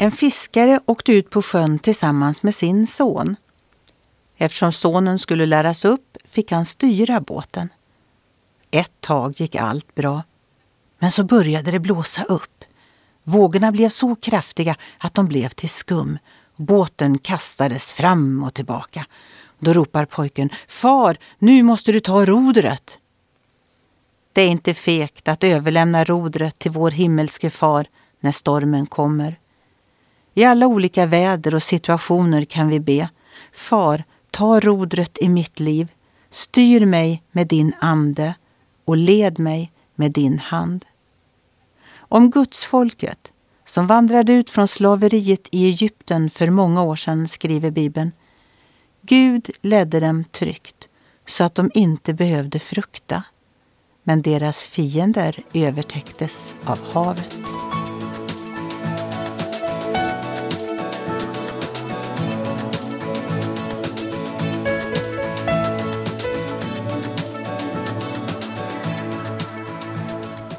En fiskare åkte ut på sjön tillsammans med sin son. Eftersom sonen skulle läras upp fick han styra båten. Ett tag gick allt bra, men så började det blåsa upp. Vågorna blev så kraftiga att de blev till skum. Båten kastades fram och tillbaka. Då ropar pojken Far, nu måste du ta rodret. Det är inte fegt att överlämna rodret till vår himmelske far när stormen kommer. I alla olika väder och situationer kan vi be Far, ta rodret i mitt liv. Styr mig med din ande och led mig med din hand. Om gudsfolket som vandrade ut från slaveriet i Egypten för många år sedan skriver Bibeln. Gud ledde dem tryggt så att de inte behövde frukta. Men deras fiender övertäcktes av havet.